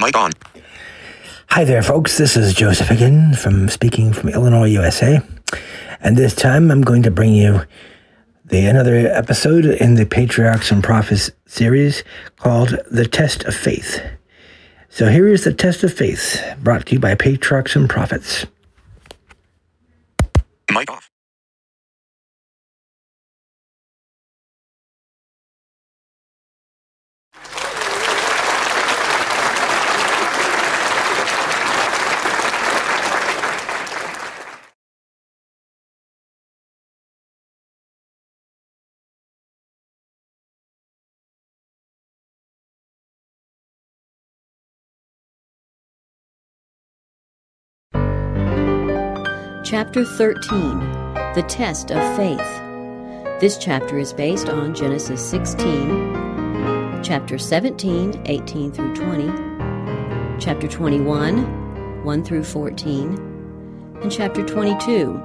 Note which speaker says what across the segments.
Speaker 1: Mic on.
Speaker 2: Hi there, folks. This is Joseph again from speaking from Illinois, USA. And this time I'm going to bring you the another episode in the Patriarchs and Prophets series called The Test of Faith. So here is the Test of Faith, brought to you by Patriarchs and Prophets.
Speaker 1: Mic off.
Speaker 3: Chapter 13 The Test of Faith. This chapter is based on Genesis 16, chapter 17, 18 through 20, chapter 21, 1 through 14, and chapter 22,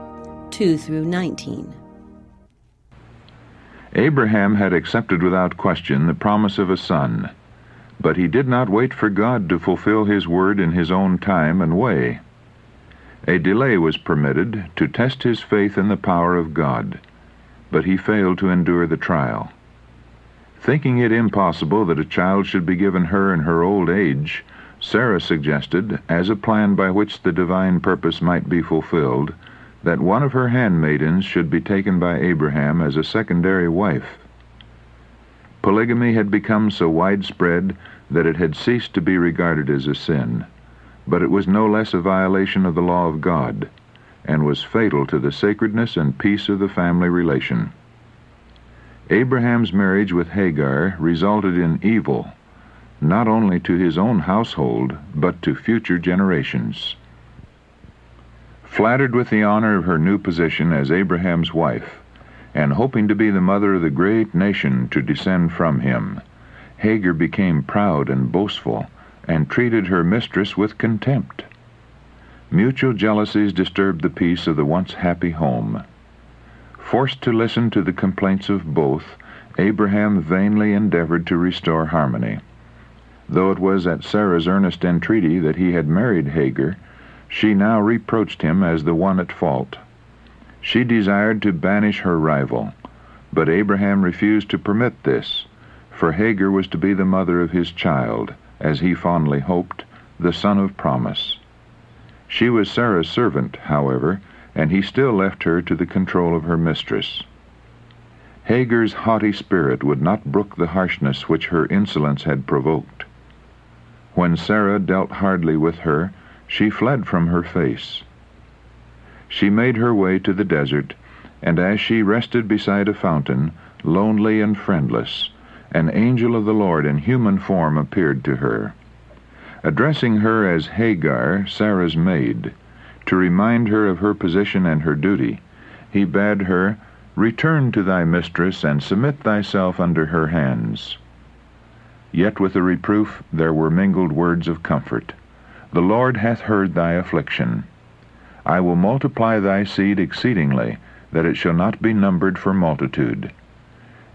Speaker 3: 2 through 19.
Speaker 4: Abraham had accepted without question the promise of a son, but he did not wait for God to fulfill his word in his own time and way. A delay was permitted to test his faith in the power of God, but he failed to endure the trial. Thinking it impossible that a child should be given her in her old age, Sarah suggested, as a plan by which the divine purpose might be fulfilled, that one of her handmaidens should be taken by Abraham as a secondary wife. Polygamy had become so widespread that it had ceased to be regarded as a sin but it was no less a violation of the law of God, and was fatal to the sacredness and peace of the family relation. Abraham's marriage with Hagar resulted in evil, not only to his own household, but to future generations. Flattered with the honor of her new position as Abraham's wife, and hoping to be the mother of the great nation to descend from him, Hagar became proud and boastful and treated her mistress with contempt. Mutual jealousies disturbed the peace of the once happy home. Forced to listen to the complaints of both, Abraham vainly endeavored to restore harmony. Though it was at Sarah's earnest entreaty that he had married Hagar, she now reproached him as the one at fault. She desired to banish her rival, but Abraham refused to permit this, for Hagar was to be the mother of his child, as he fondly hoped, the son of promise. She was Sarah's servant, however, and he still left her to the control of her mistress. Hagar's haughty spirit would not brook the harshness which her insolence had provoked. When Sarah dealt hardly with her, she fled from her face. She made her way to the desert, and as she rested beside a fountain, lonely and friendless, an angel of the Lord in human form appeared to her. Addressing her as Hagar, Sarah's maid, to remind her of her position and her duty, he bade her, Return to thy mistress, and submit thyself under her hands. Yet with the reproof there were mingled words of comfort. The Lord hath heard thy affliction. I will multiply thy seed exceedingly, that it shall not be numbered for multitude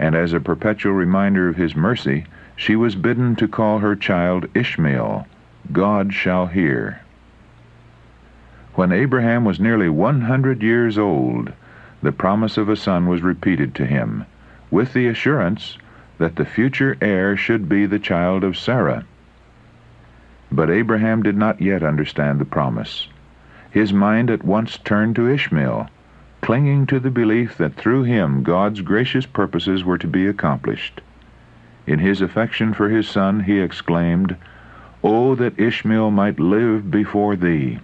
Speaker 4: and as a perpetual reminder of his mercy, she was bidden to call her child Ishmael, God shall hear. When Abraham was nearly 100 years old, the promise of a son was repeated to him, with the assurance that the future heir should be the child of Sarah. But Abraham did not yet understand the promise. His mind at once turned to Ishmael, clinging to the belief that through him God's gracious purposes were to be accomplished. In his affection for his son, he exclaimed, Oh, that Ishmael might live before thee!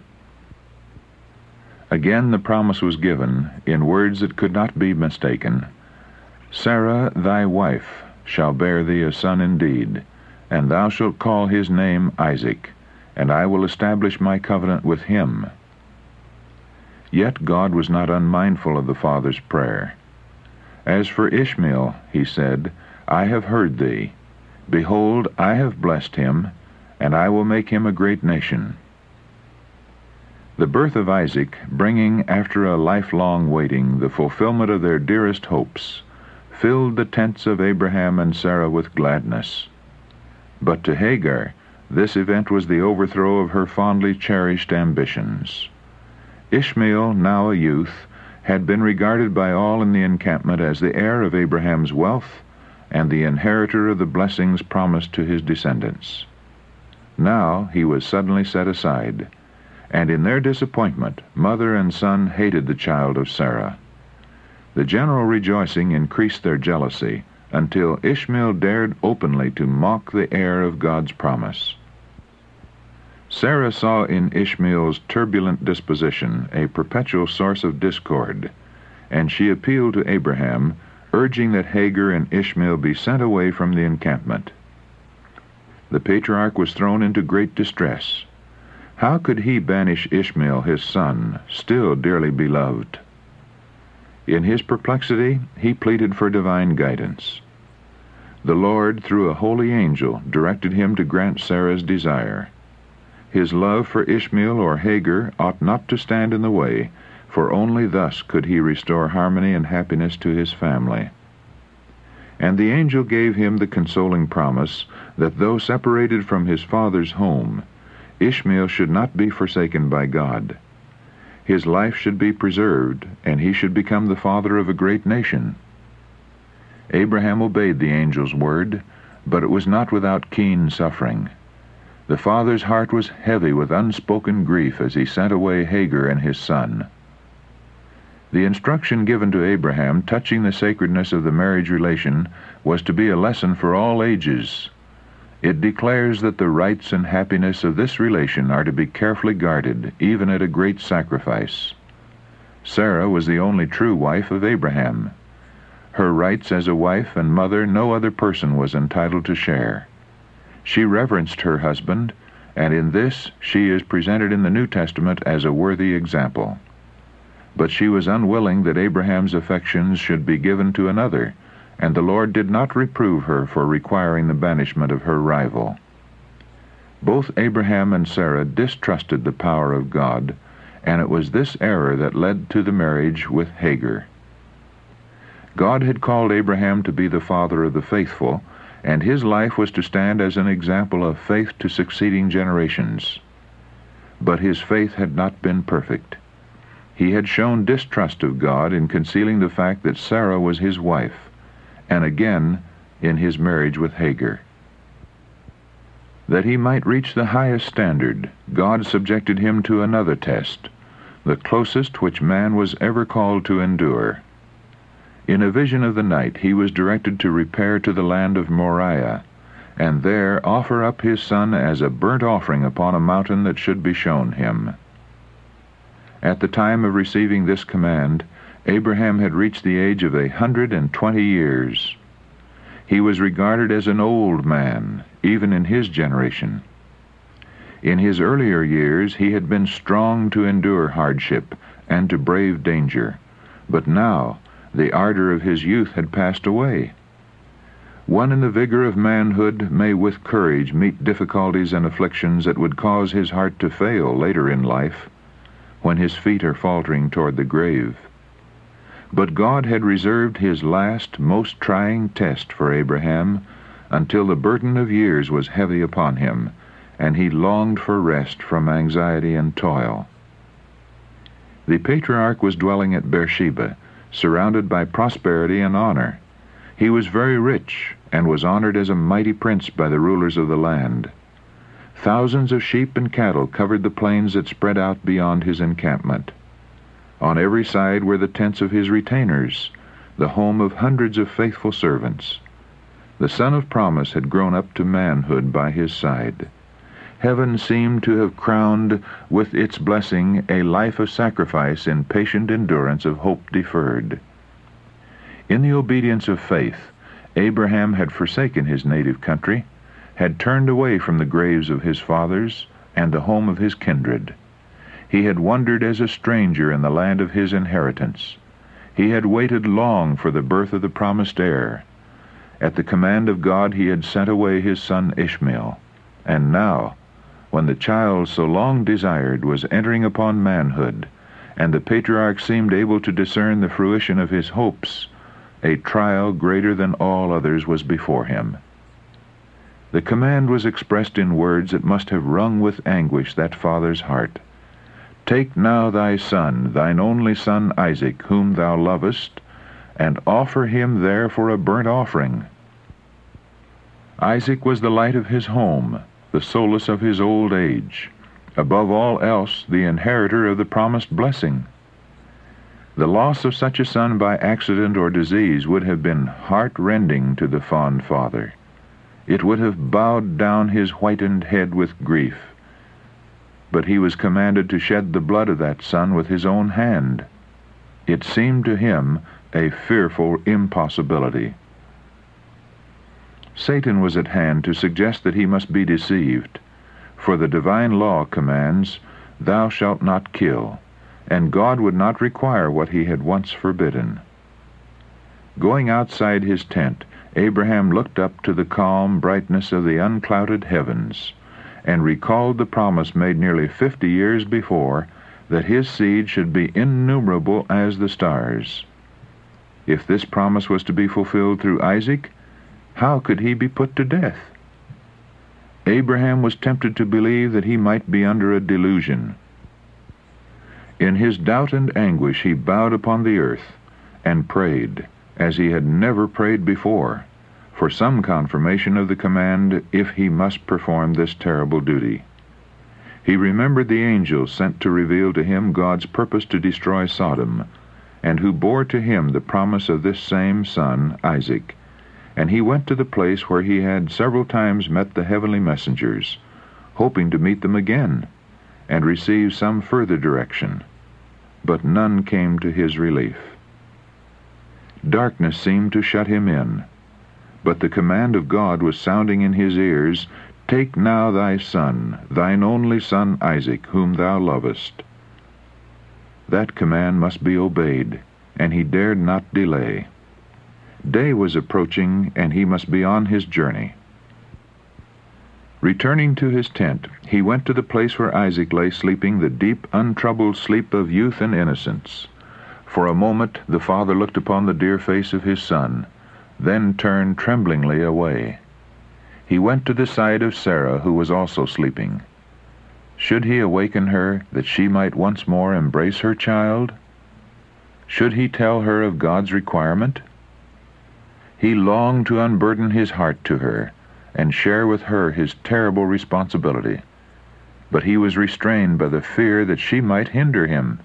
Speaker 4: Again the promise was given, in words that could not be mistaken. Sarah, thy wife, shall bear thee a son indeed, and thou shalt call his name Isaac, and I will establish my covenant with him, Yet God was not unmindful of the father's prayer. As for Ishmael, he said, I have heard thee. Behold, I have blessed him, and I will make him a great nation. The birth of Isaac, bringing after a lifelong waiting the fulfillment of their dearest hopes, filled the tents of Abraham and Sarah with gladness. But to Hagar, This event was the overthrow of her fondly cherished ambitions. Ishmael, now a youth, had been regarded by all in the encampment as the heir of Abraham's wealth and the inheritor of the blessings promised to his descendants. Now he was suddenly set aside, and in their disappointment, mother and son hated the child of Sarah. The general rejoicing increased their jealousy until Ishmael dared openly to mock the heir of God's promise. Sarah saw in Ishmael's turbulent disposition a perpetual source of discord, and she appealed to Abraham, urging that Hagar and Ishmael be sent away from the encampment. The patriarch was thrown into great distress. How could he banish Ishmael, his son, still dearly beloved? In his perplexity, he pleaded for divine guidance. The Lord, through a holy angel, directed him to grant Sarah's desire. His love for Ishmael or Hagar ought not to stand in the way, for only thus could he restore harmony and happiness to his family. And the angel gave him the consoling promise that though separated from his father's home, Ishmael should not be forsaken by God. His life should be preserved, and he should become the father of a great nation. Abraham obeyed the angel's word, but it was not without keen suffering. The father's heart was heavy with unspoken grief as he sent away Hagar and his son. The instruction given to Abraham touching the sacredness of the marriage relation was to be a lesson for all ages. It declares that the rights and happiness of this relation are to be carefully guarded, even at a great sacrifice. Sarah was the only true wife of Abraham. Her rights as a wife and mother no other person was entitled to share. She reverenced her husband, and in this she is presented in the New Testament as a worthy example. But she was unwilling that Abraham's affections should be given to another, and the Lord did not reprove her for requiring the banishment of her rival. Both Abraham and Sarah distrusted the power of God, and it was this error that led to the marriage with Hagar. God had called Abraham to be the father of the faithful, and his life was to stand as an example of faith to succeeding generations. But his faith had not been perfect. He had shown distrust of God in concealing the fact that Sarah was his wife, and again in his marriage with Hagar. That he might reach the highest standard, God subjected him to another test, the closest which man was ever called to endure. In a vision of the night he was directed to repair to the land of Moriah, and there offer up his son as a burnt offering upon a mountain that should be shown him. At the time of receiving this command, Abraham had reached the age of a hundred and twenty years. He was regarded as an old man, even in his generation. In his earlier years he had been strong to endure hardship and to brave danger, but now the ardor of his youth had passed away. One in the vigor of manhood may with courage meet difficulties and afflictions that would cause his heart to fail later in life, when his feet are faltering toward the grave. But God had reserved his last, most trying test for Abraham until the burden of years was heavy upon him, and he longed for rest from anxiety and toil. The patriarch was dwelling at Beersheba, surrounded by prosperity and honor. He was very rich, and was honored as a mighty prince by the rulers of the land. Thousands of sheep and cattle covered the plains that spread out beyond his encampment. On every side were the tents of his retainers, the home of hundreds of faithful servants. The son of promise had grown up to manhood by his side. Heaven seemed to have crowned with its blessing a life of sacrifice in patient endurance of hope deferred. In the obedience of faith, Abraham had forsaken his native country, had turned away from the graves of his fathers and the home of his kindred. He had wandered as a stranger in the land of his inheritance. He had waited long for the birth of the promised heir. At the command of God he had sent away his son Ishmael. And now, when the child so long desired was entering upon manhood, and the patriarch seemed able to discern the fruition of his hopes, a trial greater than all others was before him. The command was expressed in words that must have wrung with anguish that father's heart. Take now thy son, thine only son Isaac, whom thou lovest, and offer him there for a burnt offering. Isaac was the light of his home, the solace of his old age, above all else the inheritor of the promised blessing. The loss of such a son by accident or disease would have been heart-rending to the fond father. It would have bowed down his whitened head with grief. But he was commanded to shed the blood of that son with his own hand. It seemed to him a fearful impossibility. Satan was at hand to suggest that he must be deceived, for the divine law commands, Thou shalt not kill, and God would not require what he had once forbidden. Going outside his tent, Abraham looked up to the calm brightness of the unclouded heavens, and recalled the promise made nearly fifty years before that his seed should be innumerable as the stars. If this promise was to be fulfilled through Isaac, how could he be put to death? Abraham was tempted to believe that he might be under a delusion. In his doubt and anguish he bowed upon the earth and prayed as he had never prayed before, for some confirmation of the command if he must perform this terrible duty. He remembered the angels sent to reveal to him God's purpose to destroy Sodom, and who bore to him the promise of this same son, Isaac. And he went to the place where he had several times met the heavenly messengers, hoping to meet them again, and receive some further direction. But none came to his relief. Darkness seemed to shut him in. But the command of God was sounding in his ears, Take now thy son, thine only son Isaac, whom thou lovest. That command must be obeyed, and he dared not delay. Day was approaching, and he must be on his journey. Returning to his tent, he went to the place where Isaac lay sleeping the deep, untroubled sleep of youth and innocence. For a moment the father looked upon the dear face of his son, then turned tremblingly away. He went to the side of Sarah, who was also sleeping. Should he awaken her, that she might once more embrace her child? Should he tell her of God's requirement? He longed to unburden his heart to her, and share with her his terrible responsibility. But he was restrained by the fear that she might hinder him.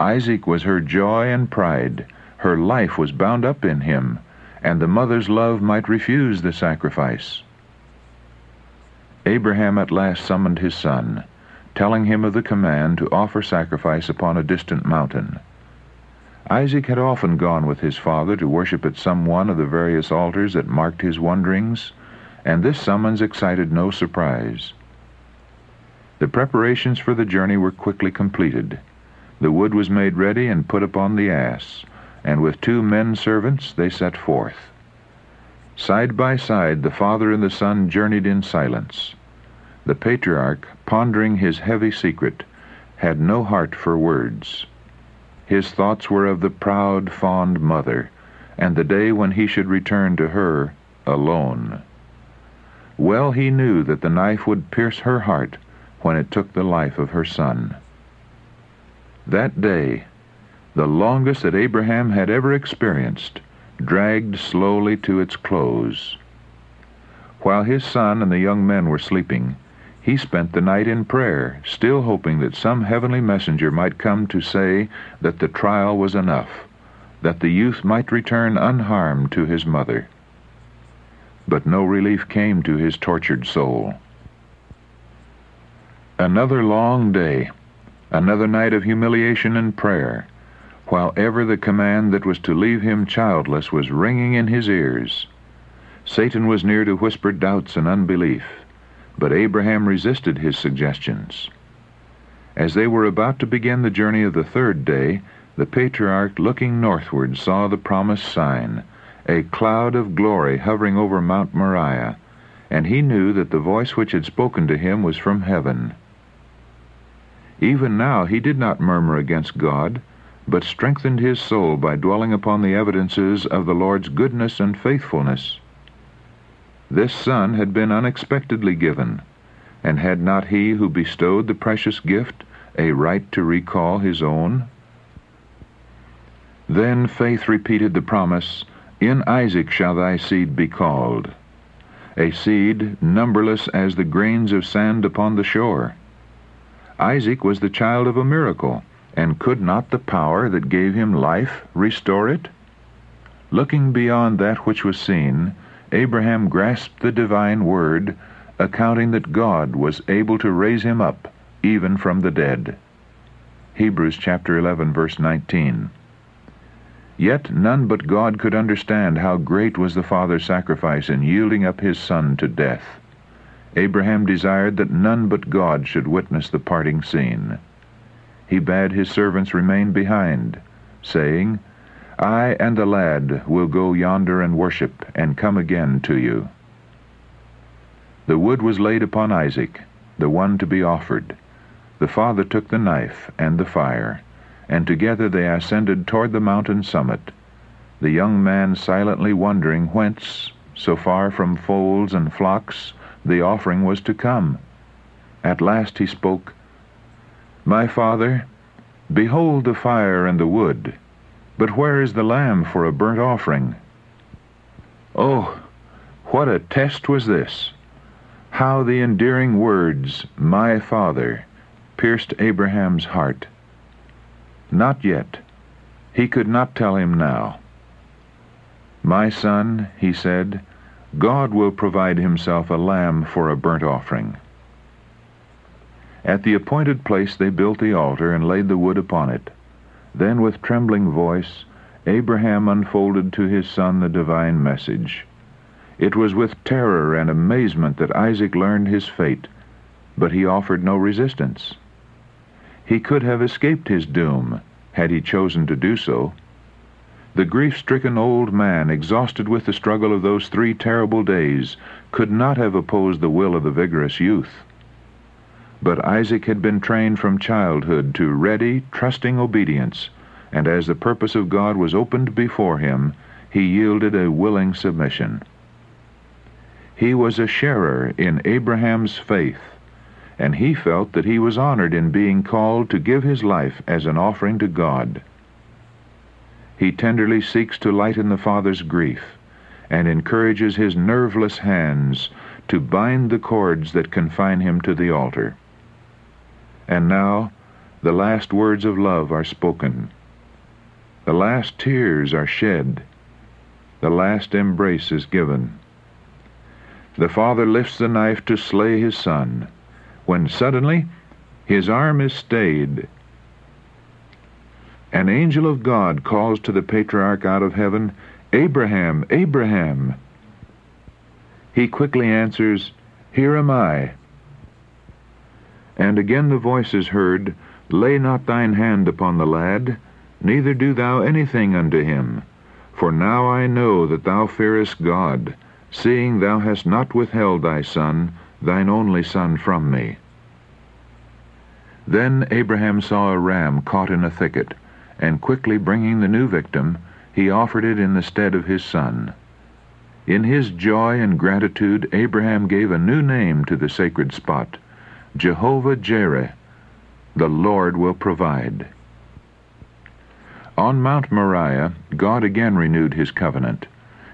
Speaker 4: Isaac was her joy and pride. Her life was bound up in him, and the mother's love might refuse the sacrifice. Abraham at last summoned his son, telling him of the command to offer sacrifice upon a distant mountain. Isaac had often gone with his father to worship at some one of the various altars that marked his wanderings, and this summons excited no surprise. The preparations for the journey were quickly completed. The wood was made ready and put upon the ass, and with two men servants they set forth. Side by side the father and the son journeyed in silence. The patriarch, pondering his heavy secret, had no heart for words. His thoughts were of the proud, fond mother, and the day when he should return to her alone. Well he knew that the knife would pierce her heart when it took the life of her son. That day, the longest that Abraham had ever experienced, dragged slowly to its close. While his son and the young men were sleeping, he spent the night in prayer, still hoping that some heavenly messenger might come to say that the trial was enough, that the youth might return unharmed to his mother. But no relief came to his tortured soul. Another long day, another night of humiliation and prayer, while ever the command that was to leave him childless was ringing in his ears. Satan was near to whisper doubts and unbelief, but Abraham resisted his suggestions. As they were about to begin the journey of the third day, the patriarch, looking northward, saw the promised sign, a cloud of glory hovering over Mount Moriah, and he knew that the voice which had spoken to him was from heaven. Even now he did not murmur against God, but strengthened his soul by dwelling upon the evidences of the Lord's goodness and faithfulness. This son had been unexpectedly given, and had not he who bestowed the precious gift a right to recall his own? Then faith repeated the promise, In Isaac shall thy seed be called, a seed numberless as the grains of sand upon the shore. Isaac was the child of a miracle, and could not the power that gave him life restore it? Looking beyond that which was seen, Abraham grasped the divine word, accounting that God was able to raise him up even from the dead. Hebrews chapter 11 verse 19. Yet none but God could understand how great was the father's sacrifice in yielding up his son to death. Abraham desired that none but God should witness the parting scene. He bade his servants remain behind, saying, I and the lad will go yonder and worship, and come again to you. The wood was laid upon Isaac, the one to be offered. The father took the knife and the fire, and together they ascended toward the mountain summit, the young man silently wondering whence, so far from folds and flocks, the offering was to come. At last he spoke, My father, behold the fire and the wood, but where is the lamb for a burnt offering? Oh, what a test was this! How the endearing words, My Father, pierced Abraham's heart. Not yet. He could not tell him now. My son, he said, God will provide himself a lamb for a burnt offering. At the appointed place they built the altar and laid the wood upon it. Then with trembling voice Abraham unfolded to his son the divine message. It was with terror and amazement that Isaac learned his fate, but he offered no resistance. He could have escaped his doom had he chosen to do so. The grief-stricken old man, exhausted with the struggle of those three terrible days, could not have opposed the will of the vigorous youth. But Isaac had been trained from childhood to ready, trusting obedience, and as the purpose of God was opened before him, he yielded a willing submission. He was a sharer in Abraham's faith, and he felt that he was honored in being called to give his life as an offering to God. He tenderly seeks to lighten the father's grief, and encourages his nerveless hands to bind the cords that confine him to the altar. And now the last words of love are spoken. The last tears are shed. The last embrace is given. The father lifts the knife to slay his son, when suddenly his arm is stayed. An angel of God calls to the patriarch out of heaven, Abraham, Abraham. He quickly answers, Here am I. And again the voice is heard, Lay not thine hand upon the lad, neither do thou anything unto him. For now I know that thou fearest God, seeing thou hast not withheld thy son, thine only son, from me. Then Abraham saw a ram caught in a thicket, and quickly bringing the new victim, he offered it in the stead of his son. In his joy and gratitude, Abraham gave a new name to the sacred spot, Jehovah Jireh, the Lord will provide. On Mount Moriah, God again renewed his covenant,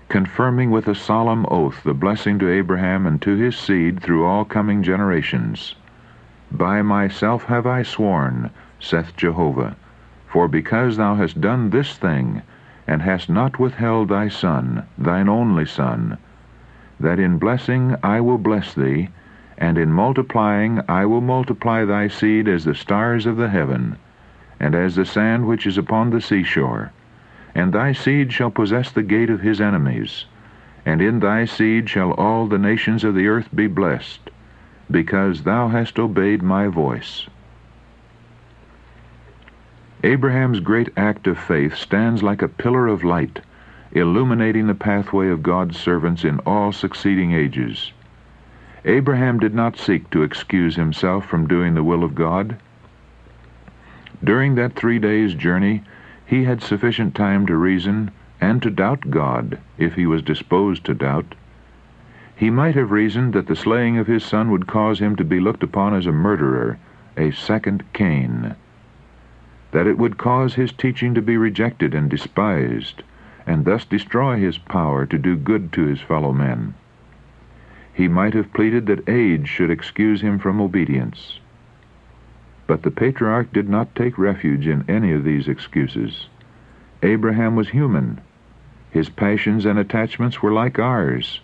Speaker 4: confirming with a solemn oath the blessing to Abraham and to his seed through all coming generations. By myself have I sworn, saith Jehovah, for because thou hast done this thing, and hast not withheld thy son, thine only son, that in blessing I will bless thee, and in multiplying I will multiply thy seed as the stars of the heaven, and as the sand which is upon the seashore. And thy seed shall possess the gate of his enemies, and in thy seed shall all the nations of the earth be blessed, because thou hast obeyed my voice. Abraham's great act of faith stands like a pillar of light, illuminating the pathway of God's servants in all succeeding ages. Abraham did not seek to excuse himself from doing the will of God. During that three days' journey, he had sufficient time to reason and to doubt God, if he was disposed to doubt. He might have reasoned that the slaying of his son would cause him to be looked upon as a murderer, a second Cain. That it would cause his teaching to be rejected and despised, and thus destroy his power to do good to his fellow men. He might have pleaded that age should excuse him from obedience. But the patriarch did not take refuge in any of these excuses. Abraham was human. His passions and attachments were like ours.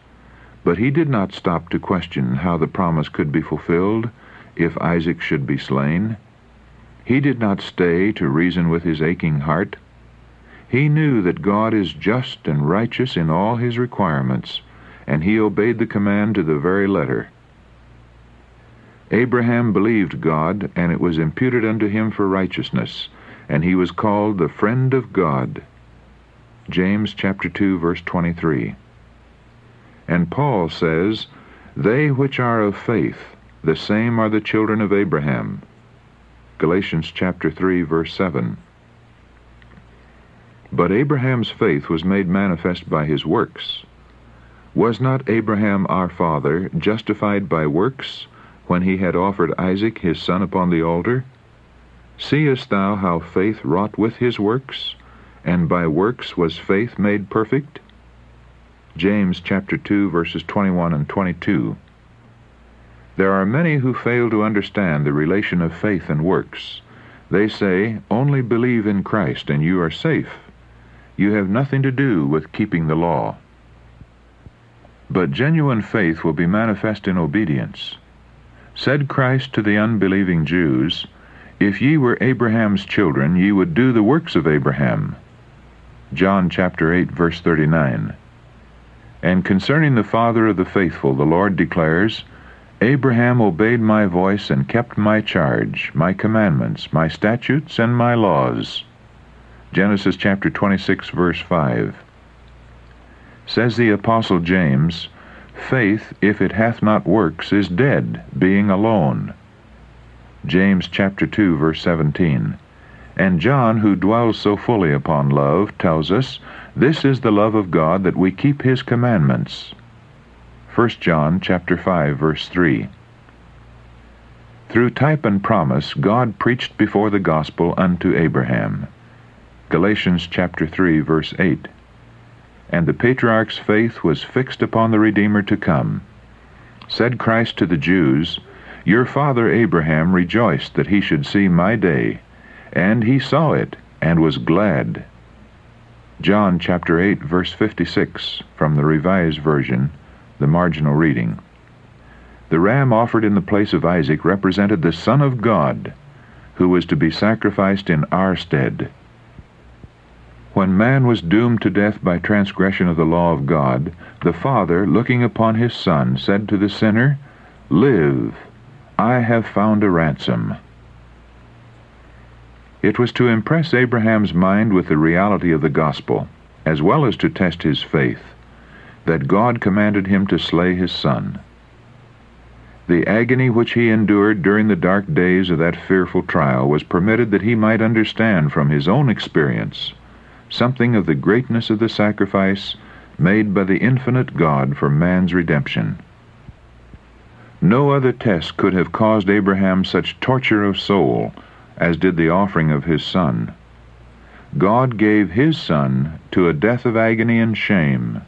Speaker 4: But he did not stop to question how the promise could be fulfilled if Isaac should be slain. He did not stay to reason with his aching heart. He knew that God is just and righteous in all his requirements, and he obeyed the command to the very letter. Abraham believed God, and it was imputed unto him for righteousness, and he was called the friend of God. James chapter 2 verse 23. And Paul says, They which are of faith, the same are the children of Abraham. Galatians chapter 3 verse 7. But Abraham's faith was made manifest by his works. Was not Abraham our father justified by works when he had offered Isaac his son upon the altar? Seest thou how faith wrought with his works, and by works was faith made perfect? James chapter 2 verses 21 and 22. There are many who fail to understand the relation of faith and works. They say, only believe in Christ and you are safe. You have nothing to do with keeping the law. But genuine faith will be manifest in obedience. Said Christ to the unbelieving Jews, If ye were Abraham's children, ye would do the works of Abraham. John chapter 8 verse 39. And concerning the father of the faithful, the Lord declares, Abraham obeyed my voice and kept my charge, my commandments, my statutes, and my laws. Genesis chapter 26, verse 5. Says the Apostle James, Faith, if it hath not works, is dead, being alone. James chapter 2, verse 17. And John, who dwells so fully upon love, tells us, This is the love of God, that we keep his commandments. 1 John chapter 5, verse 3. Through type and promise, God preached before the gospel unto Abraham. Galatians chapter 3, verse 8. And the patriarch's faith was fixed upon the Redeemer to come. Said Christ to the Jews, Your father Abraham rejoiced that he should see my day, and he saw it, and was glad. John chapter 8, verse 56, from the Revised Version, the marginal reading. The ram offered in the place of Isaac represented the Son of God, who was to be sacrificed in our stead. When man was doomed to death by transgression of the law of God, the Father, looking upon his Son, said to the sinner, Live, I have found a ransom. It was to impress Abraham's mind with the reality of the gospel, as well as to test his faith, that God commanded him to slay his son. The agony which he endured during the dark days of that fearful trial was permitted that he might understand from his own experience something of the greatness of the sacrifice made by the infinite God for man's redemption. No other test could have caused Abraham such torture of soul as did the offering of his son. God gave his son to a death of agony and shame.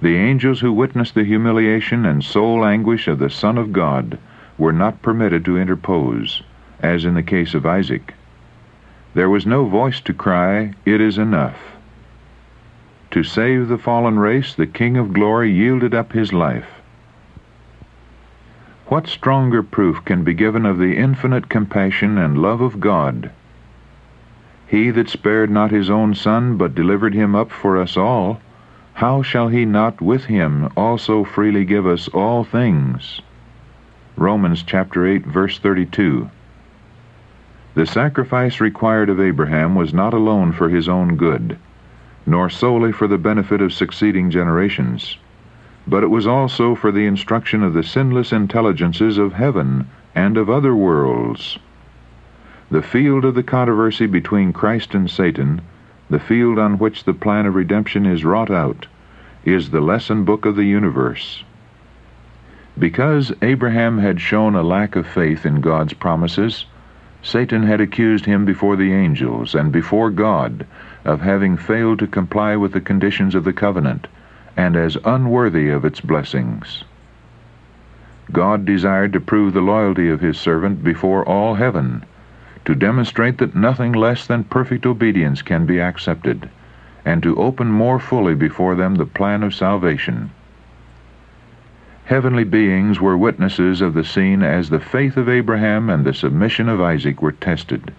Speaker 4: The angels who witnessed the humiliation and soul anguish of the Son of God were not permitted to interpose, as in the case of Isaac. There was no voice to cry, It is enough. To save the fallen race, the King of glory yielded up his life. What stronger proof can be given of the infinite compassion and love of God? He that spared not his own Son, but delivered him up for us all, how shall he not with him also freely give us all things? Romans chapter 8, verse 32. The sacrifice required of Abraham was not alone for his own good, nor solely for the benefit of succeeding generations, but it was also for the instruction of the sinless intelligences of heaven and of other worlds. The field of the controversy between Christ and Satan, the field on which the plan of redemption is wrought out, is the lesson book of the universe. Because Abraham had shown a lack of faith in God's promises, Satan had accused him before the angels and before God of having failed to comply with the conditions of the covenant and as unworthy of its blessings. God desired to prove the loyalty of his servant before all heaven, to demonstrate that nothing less than perfect obedience can be accepted, and to open more fully before them the plan of salvation. Heavenly beings were witnesses of the scene as the faith of Abraham and the submission of Isaac were tested.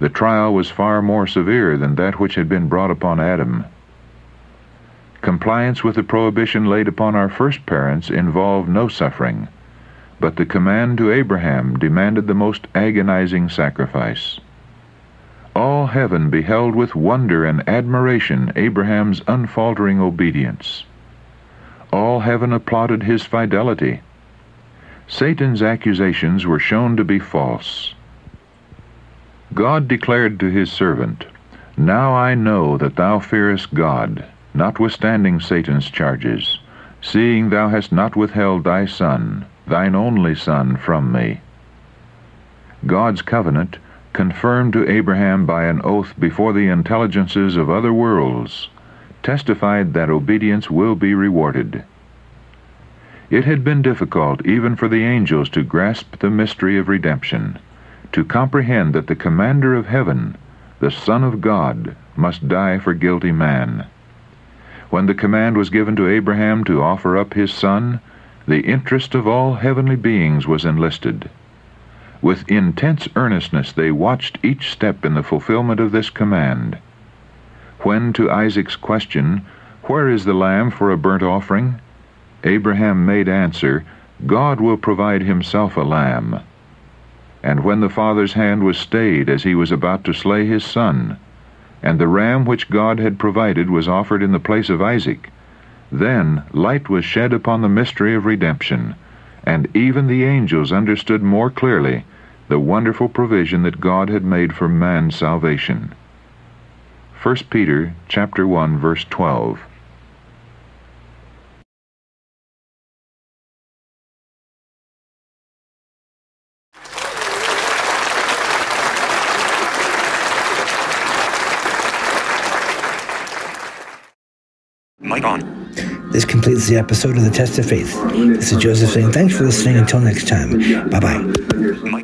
Speaker 4: The trial was far more severe than that which had been brought upon Adam. Compliance with the prohibition laid upon our first parents involved no suffering, but the command to Abraham demanded the most agonizing sacrifice. All heaven beheld with wonder and admiration Abraham's unfaltering obedience. All heaven applauded his fidelity. Satan's accusations were shown to be false. God declared to his servant, Now I know that thou fearest God, notwithstanding Satan's charges, seeing thou hast not withheld thy Son, thine only Son, from me. God's covenant, confirmed to Abraham by an oath before the intelligences of other worlds, testified that obedience will be rewarded. It had been difficult even for the angels to grasp the mystery of redemption to comprehend that the commander of heaven, the Son of God, must die for guilty man. When the command was given to Abraham to offer up his son, the interest of all heavenly beings was enlisted. With intense earnestness they watched each step in the fulfillment of this command. When to Isaac's question, Where is the lamb for a burnt offering? Abraham made answer, God will provide himself a lamb. And when the father's hand was stayed as he was about to slay his son, and the ram which God had provided was offered in the place of Isaac, then light was shed upon the mystery of redemption, and even the angels understood more clearly the wonderful provision that God had made for man's salvation. 1 Peter chapter 1 verse 12.
Speaker 2: Mic on. This completes the episode of The Test of Faith. This is Joseph saying thanks for listening. Until next time, bye bye.